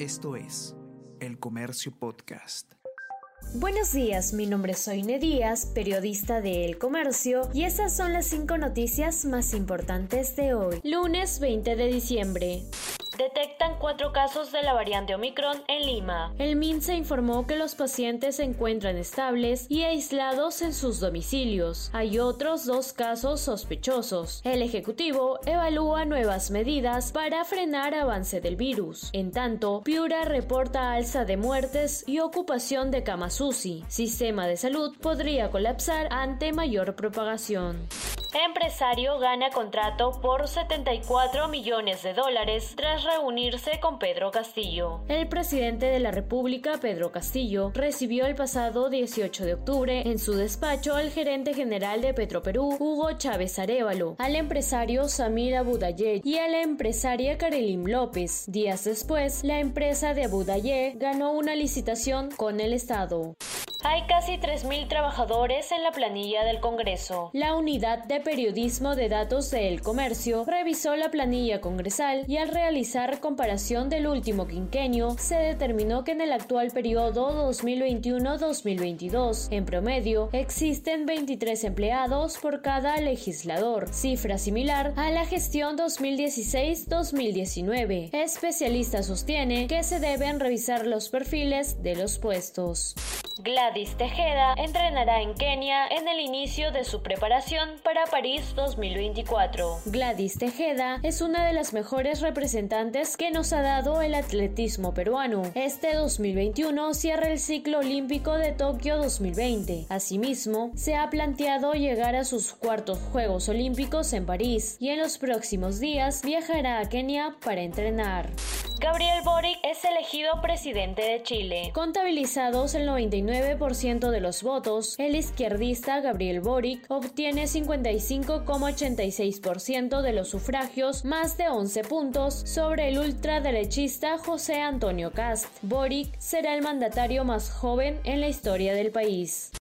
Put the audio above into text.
Esto es El Comercio Podcast. Buenos días, mi nombre es Soine Díaz, periodista de El Comercio, y esas son las cinco noticias más importantes de hoy, lunes 20 de diciembre. Detectan cuatro casos de la variante Omicron en Lima. El MINSA informó que los pacientes se encuentran estables y aislados en sus domicilios. Hay otros dos casos sospechosos. El Ejecutivo evalúa nuevas medidas para frenar avance del virus. En tanto, Piura reporta alza de muertes y ocupación de camas UCI. Sistema de salud podría colapsar ante mayor propagación. Empresario gana contrato por 74 millones de dólares tras reunirse con Pedro Castillo. El presidente de la República, Pedro Castillo, recibió el pasado 18 de octubre en su despacho al gerente general de Petroperú, Hugo Chávez Arevalo, al empresario Samir Abudayé y a la empresaria Karelim López. Días después, la empresa de Abudayé ganó una licitación con el Estado. Hay casi 3.000 trabajadores en la planilla del Congreso. La unidad de periodismo de datos de Comercio revisó la planilla congresal y al realizar comparación del último quinquenio, se determinó que en el actual periodo 2021-2022, en promedio, existen 23 empleados por cada legislador, cifra similar a la gestión 2016-2019. Especialista sostiene que se deben revisar los perfiles de los puestos. Gladys Tejeda entrenará en Kenia en el inicio de su preparación para París 2024. Gladys Tejeda es una de las mejores representantes que nos ha dado el atletismo peruano. Este 2021 cierra el ciclo olímpico de Tokio 2020. Asimismo, se ha planteado llegar a sus cuartos Juegos Olímpicos en París y en los próximos días viajará a Kenia para entrenar. Gabriel Boric es elegido presidente de Chile. Contabilizados el 99% de los votos, el izquierdista Gabriel Boric obtiene 55,86% de los sufragios, más de 11 puntos, sobre el ultraderechista José Antonio Cast. Boric será el mandatario más joven en la historia del país.